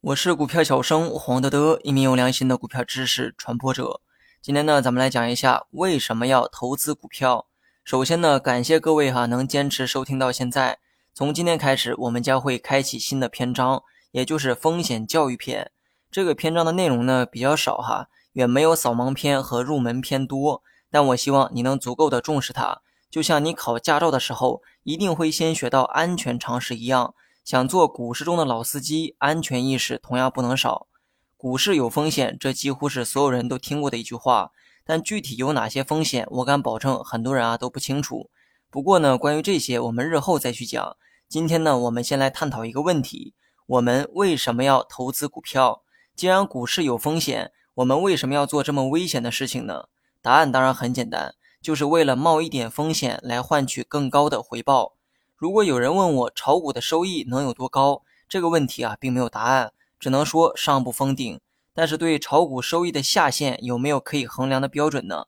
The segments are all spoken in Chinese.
我是股票小生黄德德，一名有良心的股票知识传播者。今天呢，咱们来讲一下为什么要投资股票。首先呢，感谢各位哈能坚持收听到现在。从今天开始，我们将会开启新的篇章，也就是风险教育篇。这个篇章的内容呢比较少哈，远没有扫盲篇和入门篇多。但我希望你能足够的重视它，就像你考驾照的时候一定会先学到安全常识一样。想做股市中的老司机，安全意识同样不能少。股市有风险，这几乎是所有人都听过的一句话。但具体有哪些风险，我敢保证很多人啊都不清楚。不过呢，关于这些，我们日后再去讲。今天呢，我们先来探讨一个问题：我们为什么要投资股票？既然股市有风险，我们为什么要做这么危险的事情呢？答案当然很简单，就是为了冒一点风险来换取更高的回报。如果有人问我炒股的收益能有多高，这个问题啊并没有答案，只能说上不封顶。但是对炒股收益的下限有没有可以衡量的标准呢？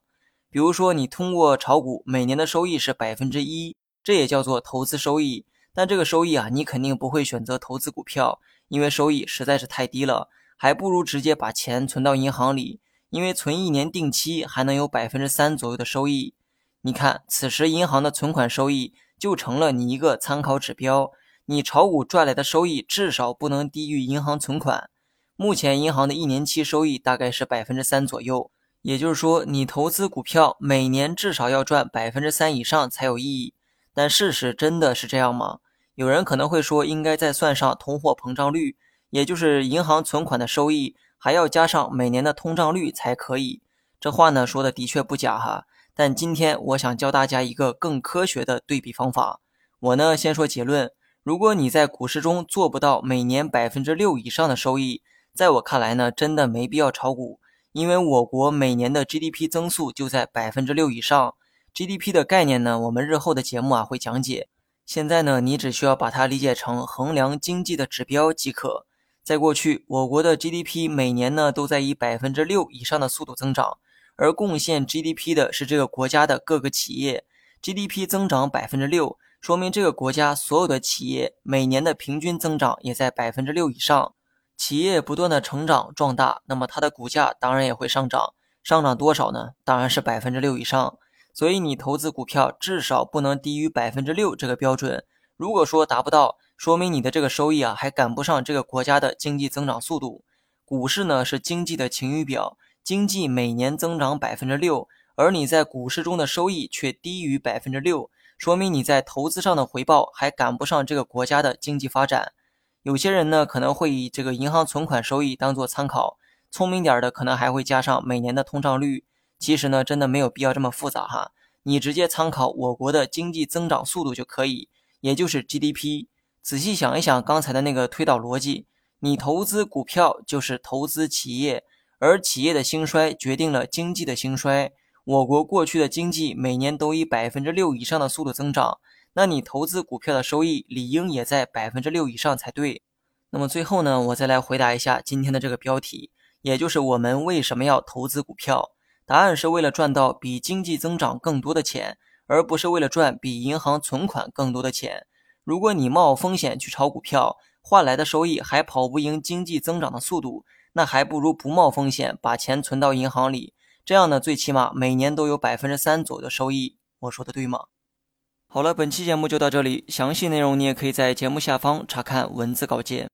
比如说你通过炒股每年的收益是百分之一，这也叫做投资收益。但这个收益啊，你肯定不会选择投资股票，因为收益实在是太低了，还不如直接把钱存到银行里，因为存一年定期还能有百分之三左右的收益。你看，此时银行的存款收益。就成了你一个参考指标。你炒股赚来的收益至少不能低于银行存款。目前银行的一年期收益大概是百分之三左右，也就是说，你投资股票每年至少要赚百分之三以上才有意义。但事实真的是这样吗？有人可能会说，应该再算上通货膨胀率，也就是银行存款的收益，还要加上每年的通胀率才可以。这话呢说的的确不假哈。但今天我想教大家一个更科学的对比方法。我呢先说结论：如果你在股市中做不到每年百分之六以上的收益，在我看来呢，真的没必要炒股。因为我国每年的 GDP 增速就在百分之六以上。GDP 的概念呢，我们日后的节目啊会讲解。现在呢，你只需要把它理解成衡量经济的指标即可。在过去，我国的 GDP 每年呢都在以百分之六以上的速度增长。而贡献 GDP 的是这个国家的各个企业，GDP 增长百分之六，说明这个国家所有的企业每年的平均增长也在百分之六以上。企业不断的成长壮大，那么它的股价当然也会上涨，上涨多少呢？当然是百分之六以上。所以你投资股票至少不能低于百分之六这个标准。如果说达不到，说明你的这个收益啊还赶不上这个国家的经济增长速度。股市呢是经济的晴雨表。经济每年增长百分之六，而你在股市中的收益却低于百分之六，说明你在投资上的回报还赶不上这个国家的经济发展。有些人呢可能会以这个银行存款收益当做参考，聪明点的可能还会加上每年的通胀率。其实呢，真的没有必要这么复杂哈，你直接参考我国的经济增长速度就可以，也就是 GDP。仔细想一想刚才的那个推导逻辑，你投资股票就是投资企业。而企业的兴衰决定了经济的兴衰。我国过去的经济每年都以百分之六以上的速度增长，那你投资股票的收益理应也在百分之六以上才对。那么最后呢，我再来回答一下今天的这个标题，也就是我们为什么要投资股票？答案是为了赚到比经济增长更多的钱，而不是为了赚比银行存款更多的钱。如果你冒风险去炒股票，换来的收益还跑不赢经济增长的速度。那还不如不冒风险，把钱存到银行里，这样呢，最起码每年都有百分之三左右的收益。我说的对吗？好了，本期节目就到这里，详细内容你也可以在节目下方查看文字稿件。